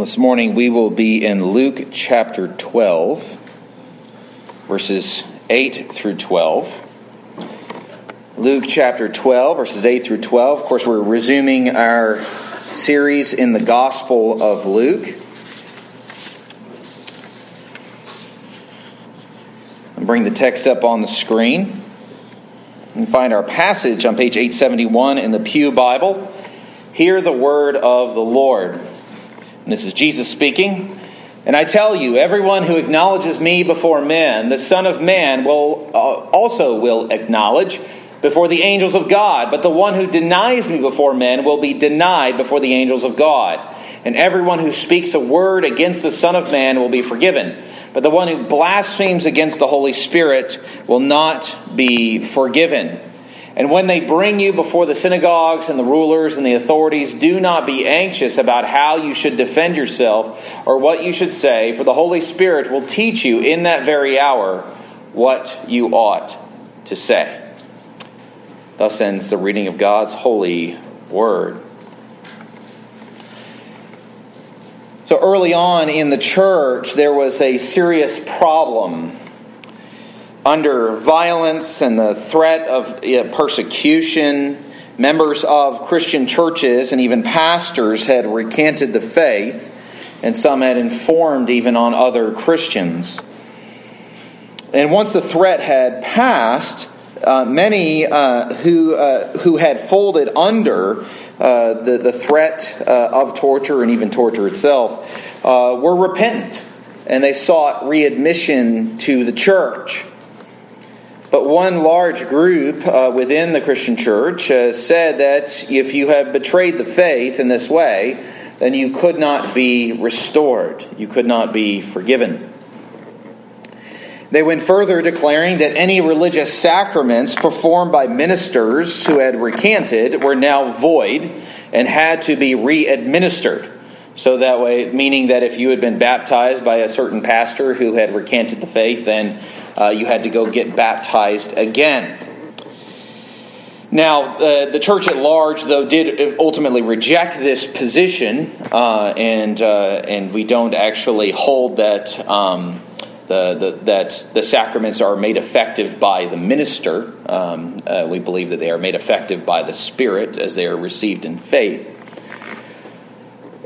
This morning we will be in Luke chapter 12, verses 8 through 12. Luke chapter 12, verses 8 through 12. Of course, we're resuming our series in the Gospel of Luke. I'll bring the text up on the screen. and find our passage on page 871 in the Pew Bible. Hear the word of the Lord. And this is Jesus speaking. And I tell you, everyone who acknowledges me before men, the Son of Man will uh, also will acknowledge before the angels of God. But the one who denies me before men will be denied before the angels of God. And everyone who speaks a word against the Son of Man will be forgiven. But the one who blasphemes against the Holy Spirit will not be forgiven. And when they bring you before the synagogues and the rulers and the authorities, do not be anxious about how you should defend yourself or what you should say, for the Holy Spirit will teach you in that very hour what you ought to say. Thus ends the reading of God's holy word. So early on in the church, there was a serious problem under violence and the threat of persecution, members of Christian churches and even pastors had recanted the faith, and some had informed even on other Christians. And once the threat had passed, uh, many uh, who, uh, who had folded under uh, the, the threat uh, of torture and even torture itself uh, were repentant and they sought readmission to the church. But one large group uh, within the Christian church has said that if you have betrayed the faith in this way, then you could not be restored. You could not be forgiven. They went further, declaring that any religious sacraments performed by ministers who had recanted were now void and had to be re administered. So that way, meaning that if you had been baptized by a certain pastor who had recanted the faith, then uh, you had to go get baptized again. Now, uh, the church at large, though, did ultimately reject this position, uh, and uh, and we don't actually hold that um, the, the, that the sacraments are made effective by the minister. Um, uh, we believe that they are made effective by the Spirit as they are received in faith.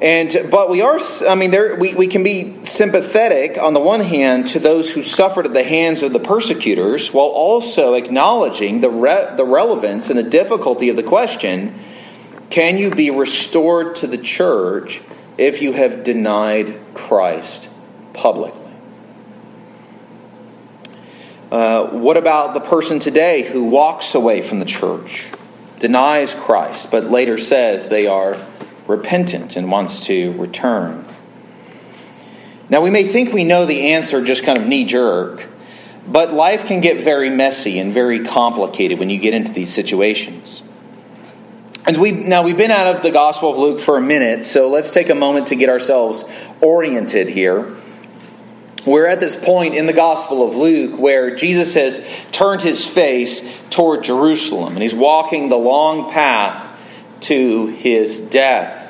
And but we are, I mean, there we, we can be sympathetic on the one hand to those who suffered at the hands of the persecutors, while also acknowledging the re, the relevance and the difficulty of the question: Can you be restored to the church if you have denied Christ publicly? Uh, what about the person today who walks away from the church, denies Christ, but later says they are repentant and wants to return. Now, we may think we know the answer just kind of knee jerk, but life can get very messy and very complicated when you get into these situations. And we now we've been out of the Gospel of Luke for a minute, so let's take a moment to get ourselves oriented here. We're at this point in the Gospel of Luke where Jesus has turned his face toward Jerusalem and he's walking the long path to his death.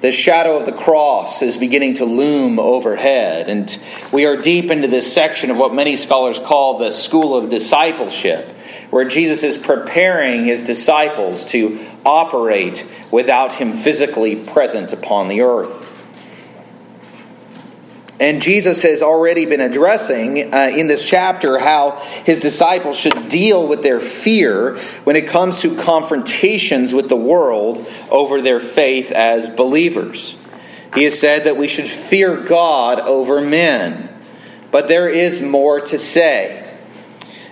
The shadow of the cross is beginning to loom overhead, and we are deep into this section of what many scholars call the school of discipleship, where Jesus is preparing his disciples to operate without him physically present upon the earth. And Jesus has already been addressing uh, in this chapter how his disciples should deal with their fear when it comes to confrontations with the world over their faith as believers. He has said that we should fear God over men. But there is more to say.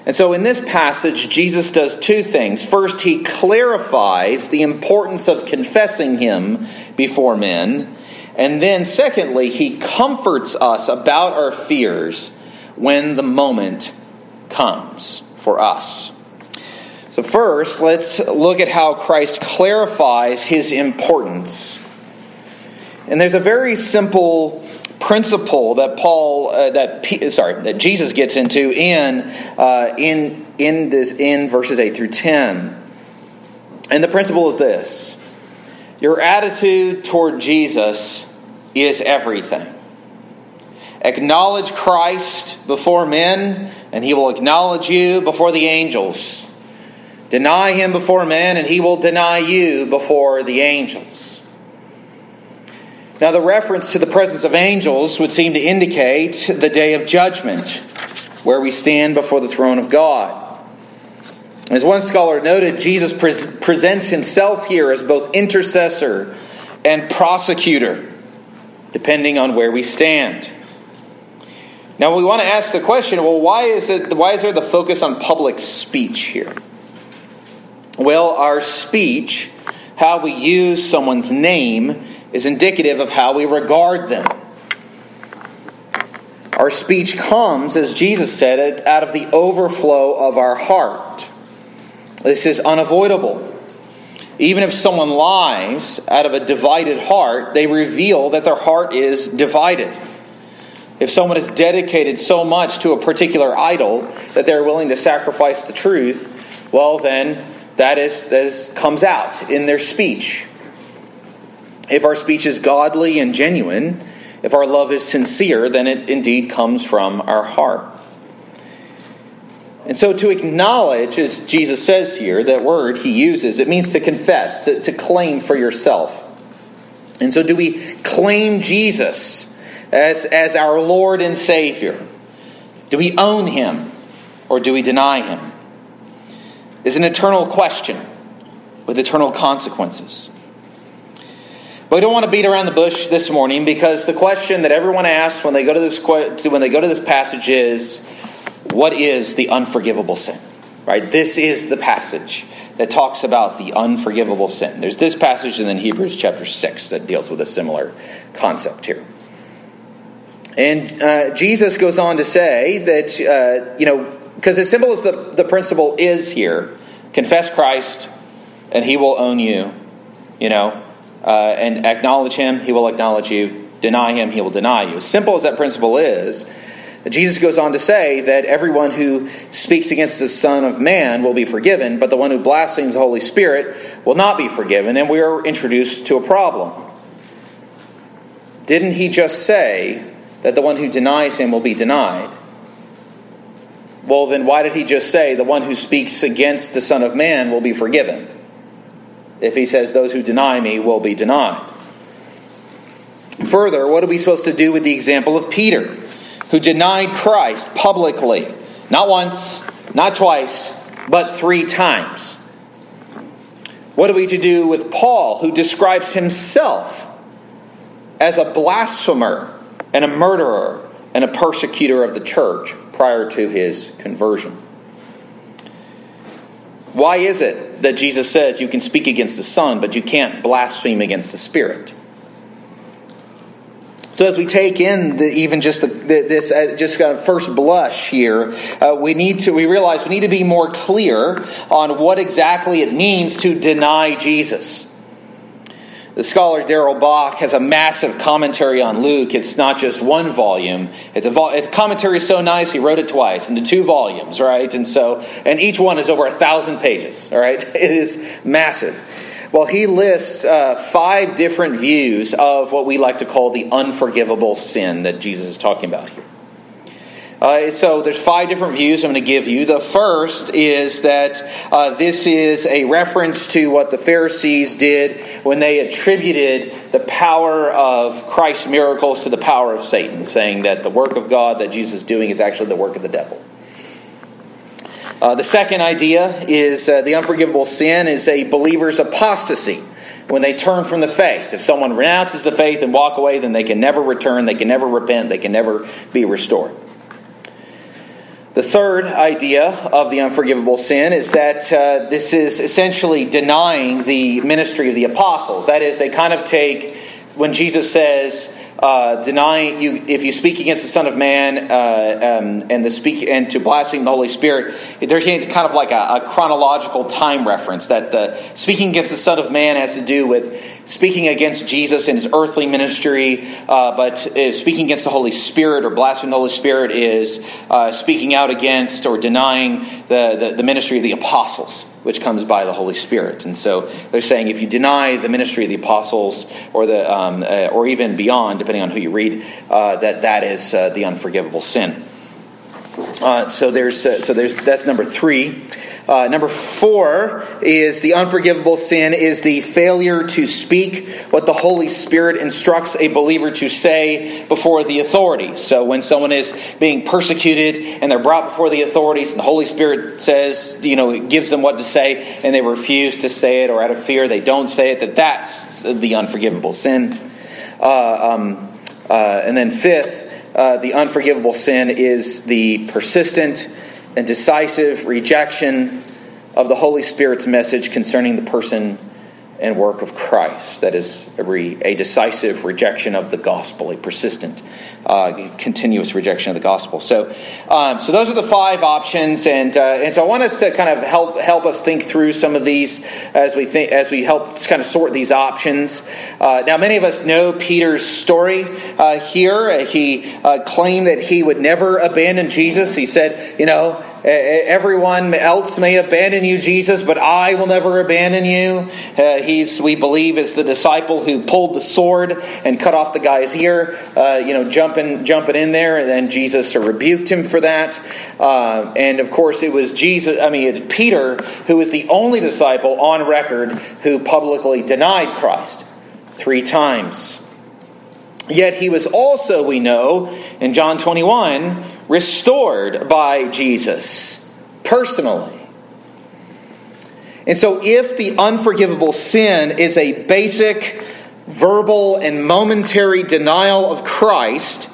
And so in this passage, Jesus does two things. First, he clarifies the importance of confessing him before men. And then, secondly, he comforts us about our fears when the moment comes for us. So, first, let's look at how Christ clarifies his importance. And there's a very simple principle that Paul, uh, that sorry, that Jesus gets into in uh, in in this in verses eight through ten. And the principle is this: your attitude toward Jesus is everything. Acknowledge Christ before men, and he will acknowledge you before the angels. Deny him before men, and he will deny you before the angels. Now, the reference to the presence of angels would seem to indicate the day of judgment, where we stand before the throne of God. As one scholar noted, Jesus pre- presents himself here as both intercessor and prosecutor, depending on where we stand. Now we want to ask the question, well, why is it why is there the focus on public speech here? Well, our speech, how we use someone's name, is indicative of how we regard them. Our speech comes, as Jesus said out of the overflow of our heart. This is unavoidable. Even if someone lies out of a divided heart, they reveal that their heart is divided. If someone is dedicated so much to a particular idol that they're willing to sacrifice the truth, well, then that is, that is comes out in their speech. If our speech is godly and genuine, if our love is sincere, then it indeed comes from our heart. And so to acknowledge, as Jesus says here, that word he uses, it means to confess, to, to claim for yourself. And so do we claim Jesus as, as our Lord and Savior? Do we own him or do we deny him? Is an eternal question with eternal consequences. But we don't want to beat around the bush this morning because the question that everyone asks when they go to this when they go to this passage is what is the unforgivable sin? Right? This is the passage that talks about the unforgivable sin. There's this passage and then Hebrews chapter 6 that deals with a similar concept here. And uh, Jesus goes on to say that, uh, you know, because as simple as the, the principle is here, confess Christ and he will own you, you know, uh, and acknowledge him, he will acknowledge you, deny him, he will deny you. As simple as that principle is, Jesus goes on to say that everyone who speaks against the Son of Man will be forgiven, but the one who blasphemes the Holy Spirit will not be forgiven. And we are introduced to a problem. Didn't he just say that the one who denies him will be denied? Well, then why did he just say the one who speaks against the Son of Man will be forgiven? If he says those who deny me will be denied. Further, what are we supposed to do with the example of Peter, who denied Christ publicly, not once, not twice, but three times? What are we to do with Paul, who describes himself as a blasphemer and a murderer and a persecutor of the church prior to his conversion. Why is it that Jesus says you can speak against the Son, but you can't blaspheme against the Spirit? So as we take in the, even just the, this uh, just kind of first blush here, uh, we need to we realize we need to be more clear on what exactly it means to deny Jesus. The scholar Darrell Bock has a massive commentary on Luke. It's not just one volume. It's a, vol- it's a commentary so nice he wrote it twice into two volumes, right? And so, and each one is over a thousand pages, all right? It is massive. Well, he lists uh, five different views of what we like to call the unforgivable sin that Jesus is talking about here. Uh, so there's five different views I'm going to give you. The first is that uh, this is a reference to what the Pharisees did when they attributed the power of Christ's miracles to the power of Satan, saying that the work of God that Jesus is doing is actually the work of the devil. Uh, the second idea is uh, the unforgivable sin is a believer's apostasy when they turn from the faith. If someone renounces the faith and walk away, then they can never return, they can never repent, they can never be restored. The third idea of the unforgivable sin is that uh, this is essentially denying the ministry of the apostles. That is, they kind of take, when Jesus says, uh, denying you if you speak against the Son of Man uh, um, and the speak and to blaspheme the Holy Spirit. There's kind of like a, a, chronological time reference that the speaking against the Son of Man has to do with speaking against Jesus and his earthly ministry, uh, but uh, speaking against the Holy Spirit or blaspheming the Holy Spirit is uh, speaking out against or denying the, the, the ministry of the apostles which comes by the Holy Spirit. And so they're saying if you deny the ministry of the apostles, or the um, uh, or even beyond, depending on who you read, uh, that that is uh, the unforgivable sin. Uh, so there's uh, so there's that's number three. Uh, number four is the unforgivable sin is the failure to speak what the Holy Spirit instructs a believer to say before the authorities. So when someone is being persecuted and they're brought before the authorities, and the Holy Spirit says, you know, it gives them what to say, and they refuse to say it, or out of fear they don't say it, that that's the unforgivable sin. Uh, um, uh, and then fifth uh, the unforgivable sin is the persistent and decisive rejection of the Holy Spirit's message concerning the person and work of Christ. That is a, re, a decisive rejection of the gospel, a persistent, uh, continuous rejection of the gospel. So, um, so those are the five options, and uh, and so I want us to kind of help help us think through some of these as we think as we help kind of sort these options. Uh, now, many of us know Peter's story uh, here. He uh, claimed that he would never abandon Jesus. He said, you know. Everyone else may abandon you, Jesus, but I will never abandon you. Uh, he's, we believe, is the disciple who pulled the sword and cut off the guy's ear, uh, you know, jumping, jumping in there, and then Jesus rebuked him for that. Uh, and of course, it was Jesus, I mean, it's Peter who is the only disciple on record who publicly denied Christ three times. Yet he was also, we know, in John 21, restored by Jesus personally. And so, if the unforgivable sin is a basic, verbal, and momentary denial of Christ,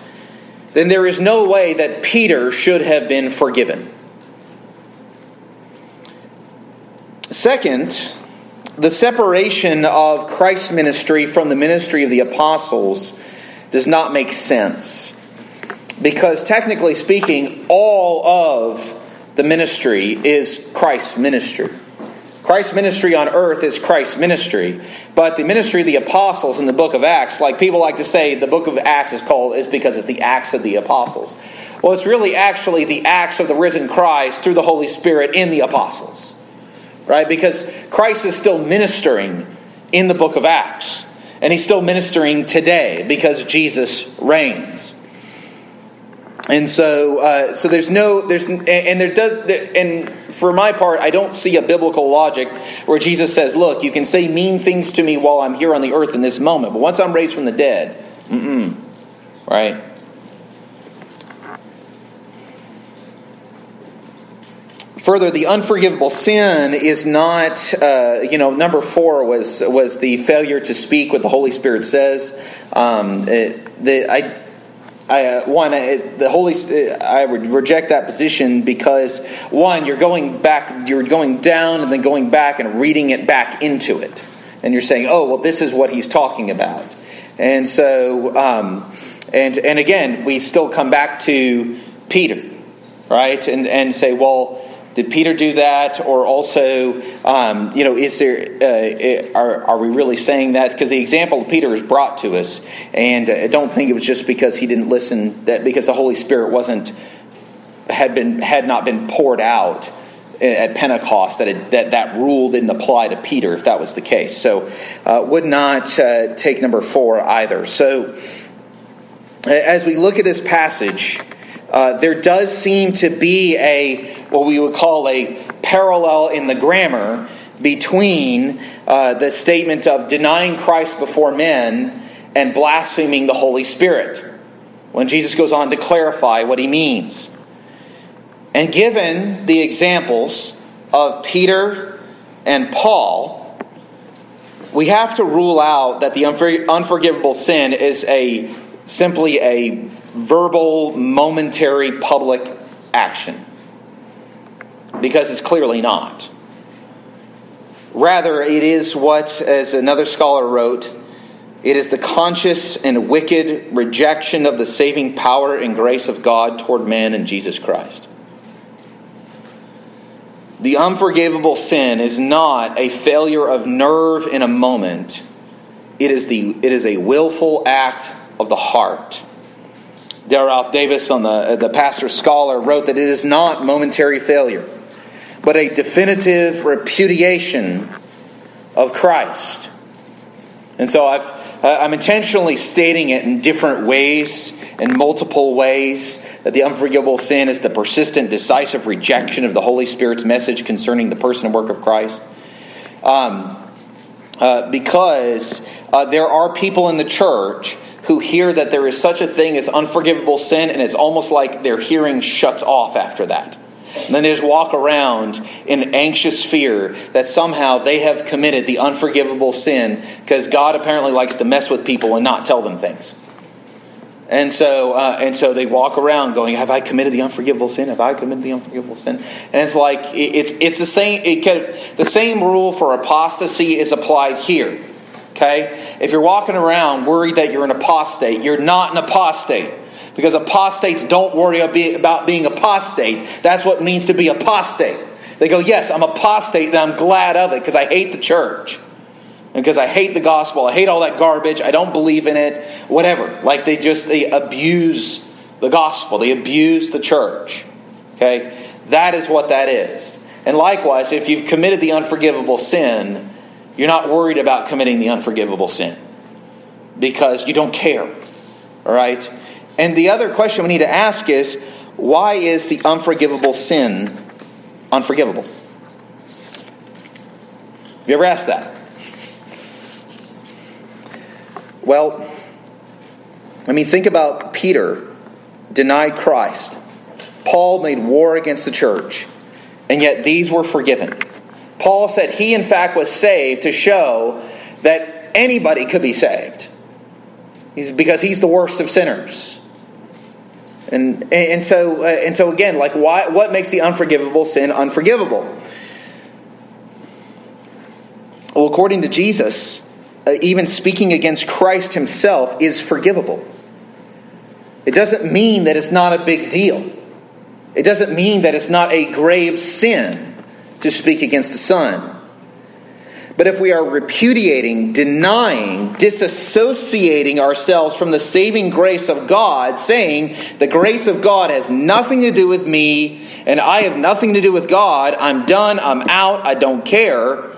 then there is no way that Peter should have been forgiven. Second, the separation of Christ's ministry from the ministry of the apostles does not make sense because technically speaking, all of the ministry is Christ's ministry. Christ's ministry on earth is Christ's ministry, but the ministry of the apostles in the book of Acts, like people like to say the book of Acts is called is because it's the Acts of the apostles. Well, it's really actually the acts of the risen Christ through the Holy Spirit in the apostles. Right? Because Christ is still ministering in the book of Acts, and he's still ministering today because Jesus reigns and so uh, so there's no there's and there does and for my part i don't see a biblical logic where jesus says look you can say mean things to me while i'm here on the earth in this moment but once i'm raised from the dead mm-mm. Right? Further the unforgivable sin is not uh, you know number four was was the failure to speak what the holy spirit says. Um, it, the, i I, uh, one, I, the Holy, I would reject that position because one, you're going back, you're going down and then going back and reading it back into it, and you're saying, oh, well, this is what he's talking about, and so, um, and and again, we still come back to Peter, right, and and say, well, did Peter do that, or also, um, you know, is there uh, are are we really saying that? Because the example of Peter is brought to us, and I don't think it was just because he didn't listen that because the Holy Spirit wasn't had been had not been poured out at Pentecost that it, that that rule didn't apply to Peter if that was the case. So uh, would not uh, take number four either. So as we look at this passage. Uh, there does seem to be a what we would call a parallel in the grammar between uh, the statement of denying Christ before men and blaspheming the Holy Spirit. When Jesus goes on to clarify what he means. And given the examples of Peter and Paul, we have to rule out that the unforgivable sin is a simply a verbal, momentary public action. Because it's clearly not. Rather, it is what, as another scholar wrote, it is the conscious and wicked rejection of the saving power and grace of God toward man and Jesus Christ. The unforgivable sin is not a failure of nerve in a moment. It is, the, it is a willful act of the heart Ralph Davis, on the, the pastor scholar, wrote that it is not momentary failure, but a definitive repudiation of Christ. And so I've, I'm intentionally stating it in different ways, in multiple ways, that the unforgivable sin is the persistent, decisive rejection of the Holy Spirit's message concerning the person and work of Christ. Um, uh, because uh, there are people in the church who hear that there is such a thing as unforgivable sin, and it's almost like their hearing shuts off after that. And then they just walk around in anxious fear that somehow they have committed the unforgivable sin because God apparently likes to mess with people and not tell them things. And so, uh, and so they walk around going, "Have I committed the unforgivable sin? Have I committed the unforgivable sin?" And it's like it's it's the same. It the same rule for apostasy is applied here. Okay, if you're walking around worried that you're an apostate, you're not an apostate because apostates don't worry about being apostate. That's what it means to be apostate. They go, Yes, I'm apostate and I'm glad of it because I hate the church. Because I hate the gospel. I hate all that garbage. I don't believe in it. Whatever. Like they just they abuse the gospel. They abuse the church. Okay? That is what that is. And likewise, if you've committed the unforgivable sin, you're not worried about committing the unforgivable sin because you don't care. All right? And the other question we need to ask is why is the unforgivable sin unforgivable? Have you ever asked that? Well, I mean, think about Peter denied Christ. Paul made war against the church, and yet these were forgiven. Paul said he, in fact, was saved to show that anybody could be saved. He's, because he's the worst of sinners. And, and so uh, and so again, like why, what makes the unforgivable sin unforgivable? Well, according to Jesus, uh, even speaking against Christ himself is forgivable. It doesn't mean that it's not a big deal. It doesn't mean that it's not a grave sin to speak against the Son. But if we are repudiating, denying, disassociating ourselves from the saving grace of God, saying the grace of God has nothing to do with me and I have nothing to do with God, I'm done, I'm out, I don't care.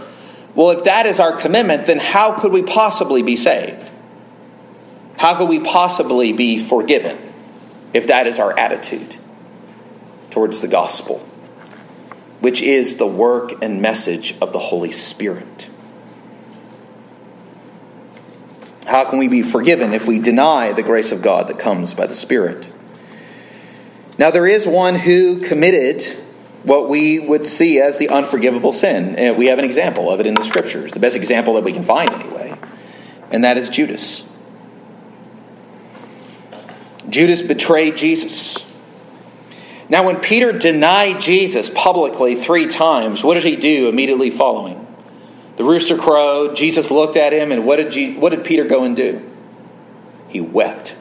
Well, if that is our commitment, then how could we possibly be saved? How could we possibly be forgiven if that is our attitude towards the gospel? Which is the work and message of the Holy Spirit. How can we be forgiven if we deny the grace of God that comes by the Spirit? Now, there is one who committed what we would see as the unforgivable sin. And we have an example of it in the Scriptures, the best example that we can find, anyway, and that is Judas. Judas betrayed Jesus. Now, when Peter denied Jesus publicly three times, what did he do immediately following? The rooster crowed, Jesus looked at him, and what did, what did Peter go and do? He wept.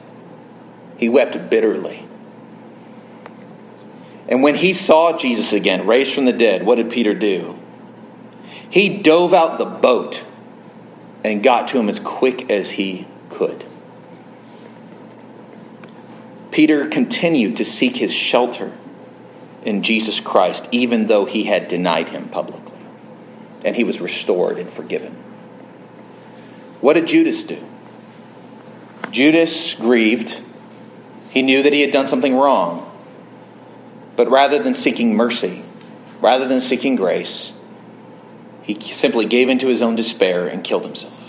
He wept bitterly. And when he saw Jesus again, raised from the dead, what did Peter do? He dove out the boat and got to him as quick as he could. Peter continued to seek his shelter in Jesus Christ, even though he had denied him publicly. And he was restored and forgiven. What did Judas do? Judas grieved. He knew that he had done something wrong. But rather than seeking mercy, rather than seeking grace, he simply gave into his own despair and killed himself.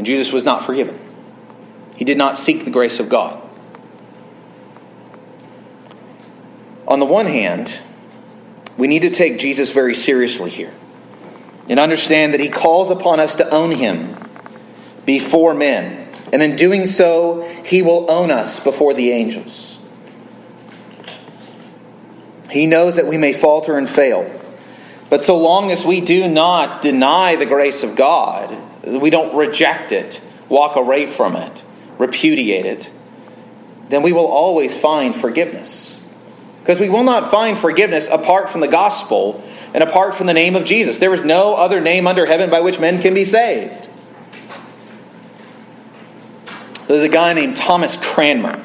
And Judas was not forgiven. He did not seek the grace of God. On the one hand, we need to take Jesus very seriously here and understand that he calls upon us to own him before men. And in doing so, he will own us before the angels. He knows that we may falter and fail. But so long as we do not deny the grace of God, we don't reject it, walk away from it, repudiate it, then we will always find forgiveness. Because we will not find forgiveness apart from the gospel and apart from the name of Jesus. There is no other name under heaven by which men can be saved. There's a guy named Thomas Cranmer.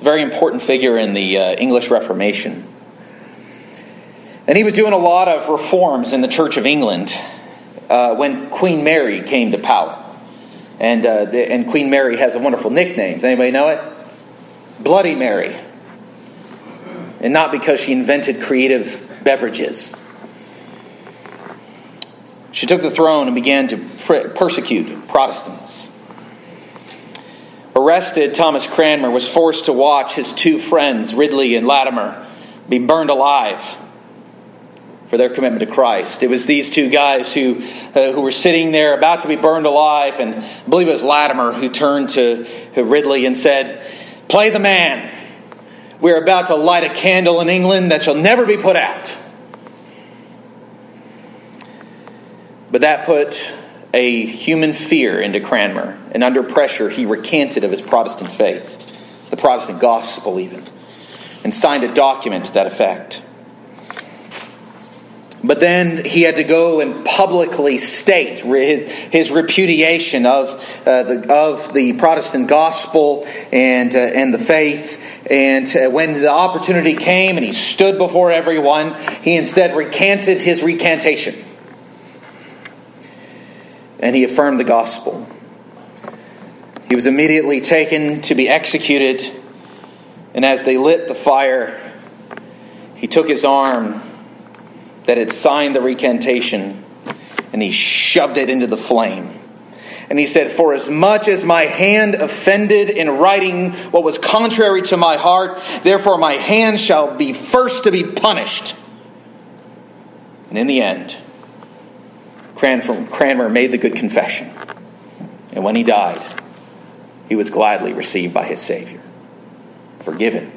very important figure in the uh, English Reformation. And he was doing a lot of reforms in the Church of England uh, when Queen Mary came to power. And, uh, the, and Queen Mary has a wonderful nickname. Does anybody know it? Bloody Mary. And not because she invented creative beverages. She took the throne and began to persecute Protestants. Arrested, Thomas Cranmer was forced to watch his two friends, Ridley and Latimer, be burned alive for their commitment to Christ. It was these two guys who, uh, who were sitting there about to be burned alive, and I believe it was Latimer who turned to, to Ridley and said, Play the man. We're about to light a candle in England that shall never be put out. But that put a human fear into Cranmer, and under pressure, he recanted of his Protestant faith, the Protestant gospel, even, and signed a document to that effect. But then he had to go and publicly state his, his repudiation of, uh, the, of the Protestant gospel and, uh, and the faith. And uh, when the opportunity came and he stood before everyone, he instead recanted his recantation and he affirmed the gospel. He was immediately taken to be executed, and as they lit the fire, he took his arm that had signed the recantation and he shoved it into the flame. And he said, For as much as my hand offended in writing what was contrary to my heart, therefore my hand shall be first to be punished. And in the end, Cranmer made the good confession. And when he died, he was gladly received by his Savior, forgiven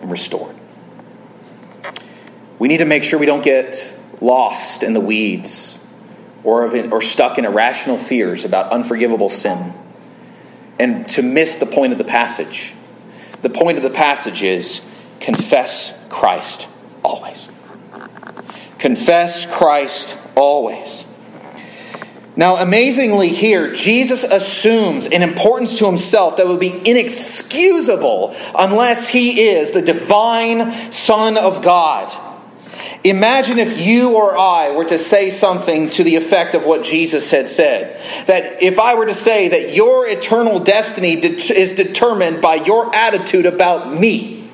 and restored. We need to make sure we don't get lost in the weeds or, or stuck in irrational fears about unforgivable sin and to miss the point of the passage. The point of the passage is confess Christ always. Confess Christ always. Now, amazingly, here, Jesus assumes an importance to himself that would be inexcusable unless he is the divine Son of God. Imagine if you or I were to say something to the effect of what Jesus had said. That if I were to say that your eternal destiny is determined by your attitude about me,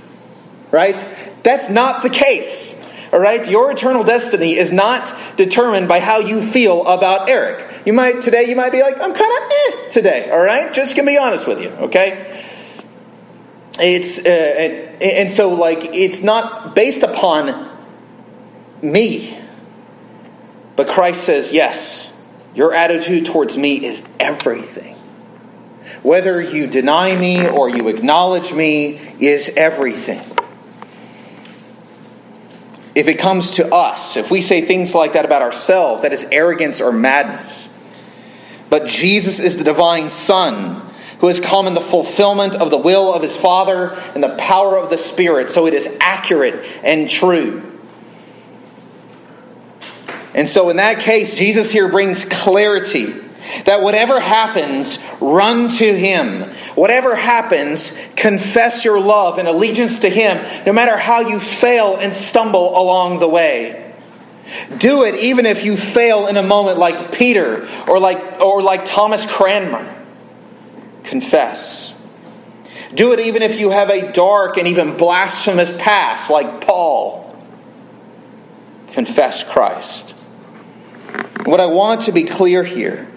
right? That's not the case. All right? Your eternal destiny is not determined by how you feel about Eric. You might today you might be like, I'm kind of eh today, all right? Just gonna be honest with you, okay? It's uh, and, and so like it's not based upon me. But Christ says, yes, your attitude towards me is everything. Whether you deny me or you acknowledge me is everything if it comes to us, if we say things like that about ourselves, that is arrogance or madness. But Jesus is the divine Son who has come in the fulfillment of the will of his Father and the power of the Spirit, so it is accurate and true. And so, in that case, Jesus here brings clarity that whatever happens, run to Him. Whatever happens, confess your love and allegiance to Him, no matter how you fail and stumble along the way. Do it even if you fail in a moment like Peter or like, or like Thomas Cranmer. Confess. Do it even if you have a dark and even blasphemous past like Paul. Confess Christ. What I want to be clear here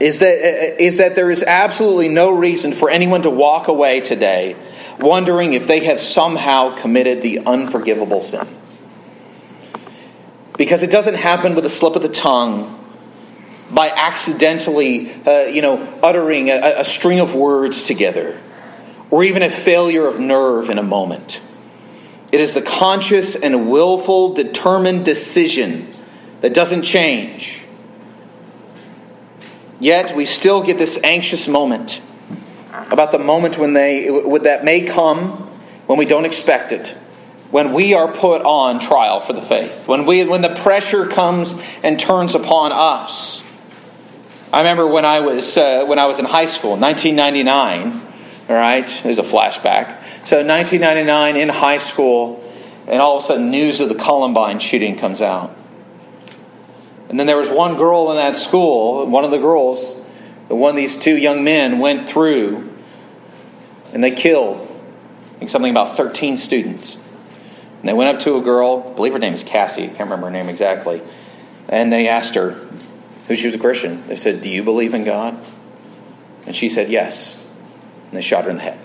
is that, is that there is absolutely no reason for anyone to walk away today wondering if they have somehow committed the unforgivable sin. Because it doesn't happen with a slip of the tongue by accidentally, uh, you know, uttering a, a string of words together, or even a failure of nerve in a moment. It is the conscious and willful, determined decision that doesn't change Yet we still get this anxious moment about the moment when they when that may come when we don't expect it, when we are put on trial for the faith, when we when the pressure comes and turns upon us. I remember when I was uh, when I was in high school, 1999. All right, there's a flashback. So 1999 in high school, and all of a sudden news of the Columbine shooting comes out. And then there was one girl in that school, one of the girls, the one these two young men went through, and they killed something about 13 students. And they went up to a girl, I believe her name is Cassie, I can't remember her name exactly, and they asked her who she was a Christian. They said, Do you believe in God? And she said, Yes. And they shot her in the head.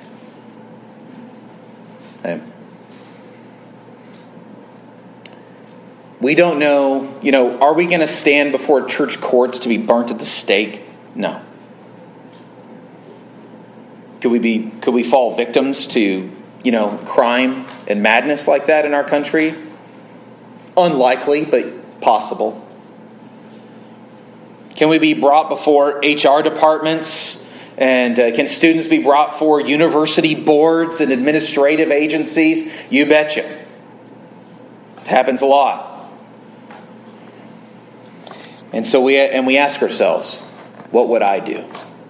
And we don't know, you know, are we going to stand before church courts to be burnt at the stake? No. Could we be could we fall victims to, you know, crime and madness like that in our country? Unlikely, but possible. Can we be brought before HR departments? And uh, can students be brought before university boards and administrative agencies? You betcha. It happens a lot. And so we and we ask ourselves, what would I do?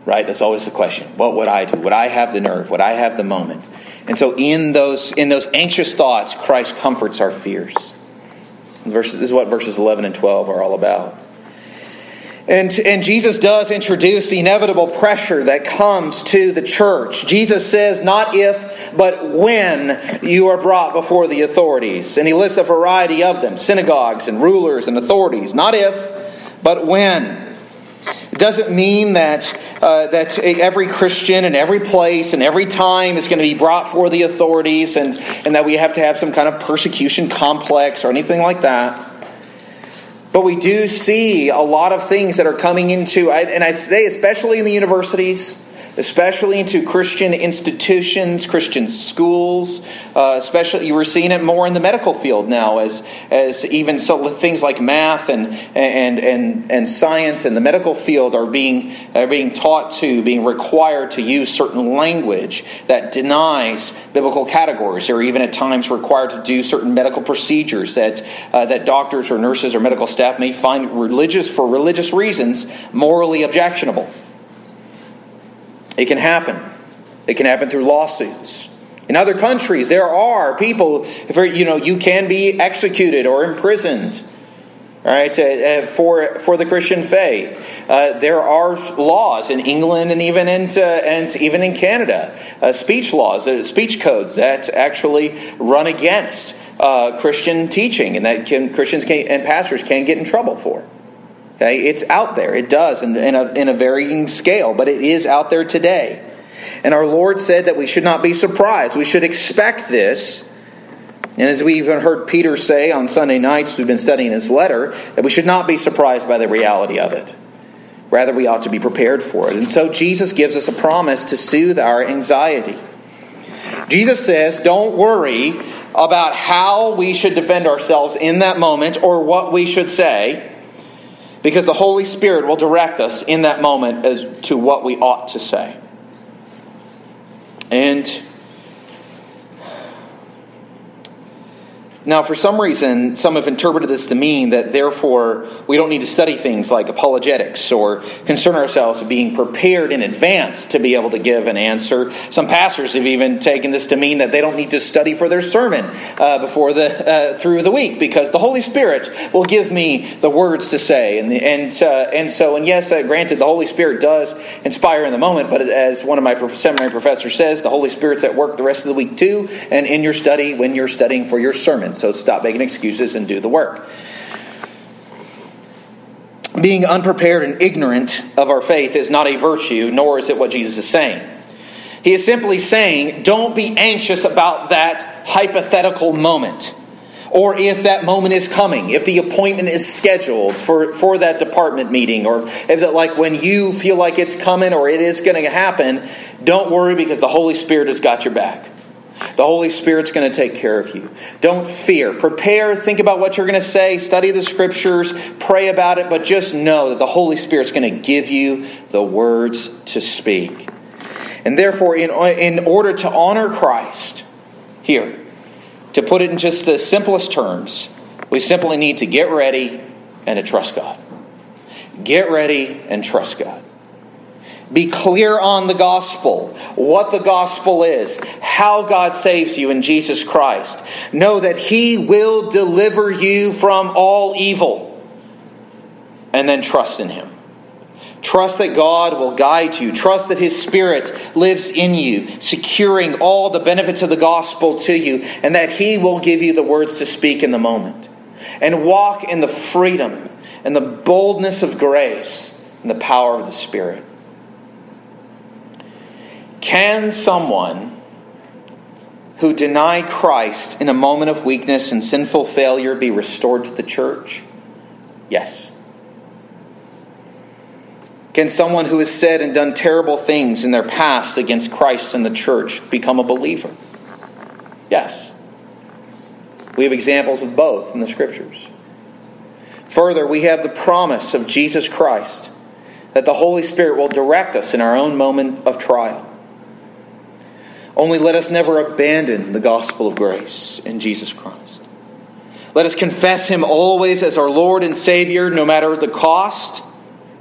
Right? That's always the question. What would I do? Would I have the nerve? Would I have the moment? And so in those in those anxious thoughts, Christ comforts our fears. Verses, this is what verses 11 and 12 are all about. And, and Jesus does introduce the inevitable pressure that comes to the church. Jesus says, not if, but when you are brought before the authorities. And he lists a variety of them synagogues and rulers and authorities. Not if, but when. It doesn't mean that, uh, that every Christian in every place and every time is going to be brought for the authorities and, and that we have to have some kind of persecution complex or anything like that. But we do see a lot of things that are coming into, and I say especially in the universities, especially into Christian institutions, Christian schools. Uh, especially, you were seeing it more in the medical field now, as as even so, things like math and and and and science and the medical field are being are being taught to, being required to use certain language that denies biblical categories, or even at times required to do certain medical procedures that uh, that doctors or nurses or medical staff may find religious for religious reasons morally objectionable. It can happen. It can happen through lawsuits. In other countries, there are people, you know, you can be executed or imprisoned, right, uh, uh, for, for the Christian faith. Uh, there are laws in England and even in, uh, and even in Canada, uh, speech laws, speech codes that actually run against Christian teaching and that can, Christians can, and pastors can get in trouble for. Okay, it's out there. It does in, in, a, in a varying scale, but it is out there today. And our Lord said that we should not be surprised. We should expect this. And as we even heard Peter say on Sunday nights, we've been studying his letter, that we should not be surprised by the reality of it. Rather, we ought to be prepared for it. And so Jesus gives us a promise to soothe our anxiety. Jesus says, Don't worry about how we should defend ourselves in that moment or what we should say because the Holy Spirit will direct us in that moment as to what we ought to say. And Now, for some reason, some have interpreted this to mean that therefore we don't need to study things like apologetics or concern ourselves with being prepared in advance to be able to give an answer. Some pastors have even taken this to mean that they don't need to study for their sermon uh, before the uh, through the week because the Holy Spirit will give me the words to say. And and uh, and so and yes, uh, granted, the Holy Spirit does inspire in the moment, but as one of my seminary professors says, the Holy Spirit's at work the rest of the week too, and in your study when you're studying for your sermon. So stop making excuses and do the work. Being unprepared and ignorant of our faith is not a virtue, nor is it what Jesus is saying. He is simply saying, don't be anxious about that hypothetical moment. Or if that moment is coming, if the appointment is scheduled for, for that department meeting, or if that, like when you feel like it's coming or it is going to happen, don't worry because the Holy Spirit has got your back. The Holy Spirit's going to take care of you. Don't fear. Prepare, think about what you're going to say, study the scriptures, pray about it, but just know that the Holy Spirit's going to give you the words to speak. And therefore, in, in order to honor Christ here, to put it in just the simplest terms, we simply need to get ready and to trust God. Get ready and trust God. Be clear on the gospel, what the gospel is, how God saves you in Jesus Christ. Know that He will deliver you from all evil. And then trust in Him. Trust that God will guide you. Trust that His Spirit lives in you, securing all the benefits of the gospel to you, and that He will give you the words to speak in the moment. And walk in the freedom and the boldness of grace and the power of the Spirit. Can someone who denied Christ in a moment of weakness and sinful failure be restored to the church? Yes. Can someone who has said and done terrible things in their past against Christ and the church become a believer? Yes. We have examples of both in the scriptures. Further, we have the promise of Jesus Christ that the Holy Spirit will direct us in our own moment of trial. Only let us never abandon the gospel of grace in Jesus Christ. Let us confess Him always as our Lord and Savior, no matter the cost,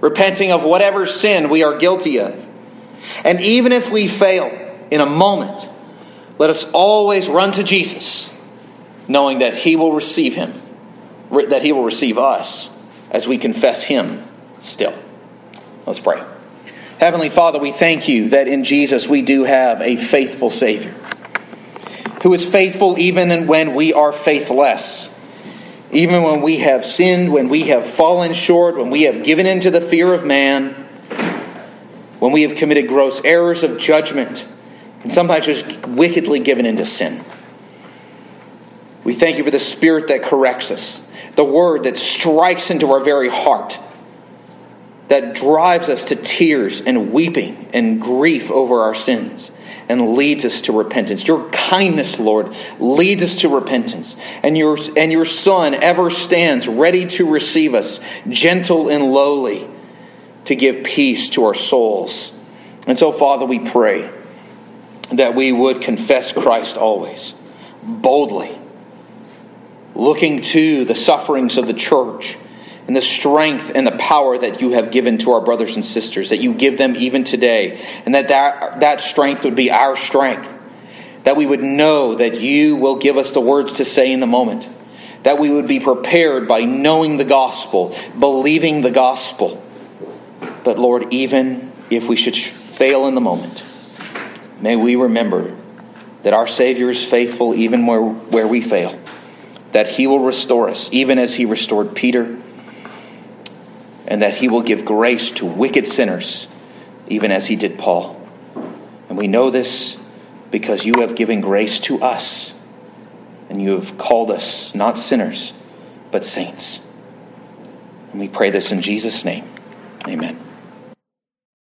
repenting of whatever sin we are guilty of. And even if we fail in a moment, let us always run to Jesus, knowing that He will receive Him, that He will receive us as we confess Him still. Let's pray. Heavenly Father, we thank you that in Jesus we do have a faithful Savior who is faithful even when we are faithless. Even when we have sinned, when we have fallen short, when we have given into the fear of man, when we have committed gross errors of judgment, and sometimes just wickedly given into sin. We thank you for the Spirit that corrects us, the Word that strikes into our very heart that drives us to tears and weeping and grief over our sins and leads us to repentance. Your kindness, Lord, leads us to repentance. And your, and your Son ever stands ready to receive us, gentle and lowly, to give peace to our souls. And so, Father, we pray that we would confess Christ always, boldly, looking to the sufferings of the church and the strength and the power that you have given to our brothers and sisters, that you give them even today, and that that, that strength would be our strength. That we would know that you will give us the words to say in the moment. That we would be prepared by knowing the gospel, believing the gospel. But Lord, even if we should fail in the moment, may we remember that our Savior is faithful even where, where we fail. That he will restore us, even as he restored Peter and that he will give grace to wicked sinners, even as he did Paul. And we know this because you have given grace to us, and you have called us not sinners, but saints. And we pray this in Jesus' name. Amen.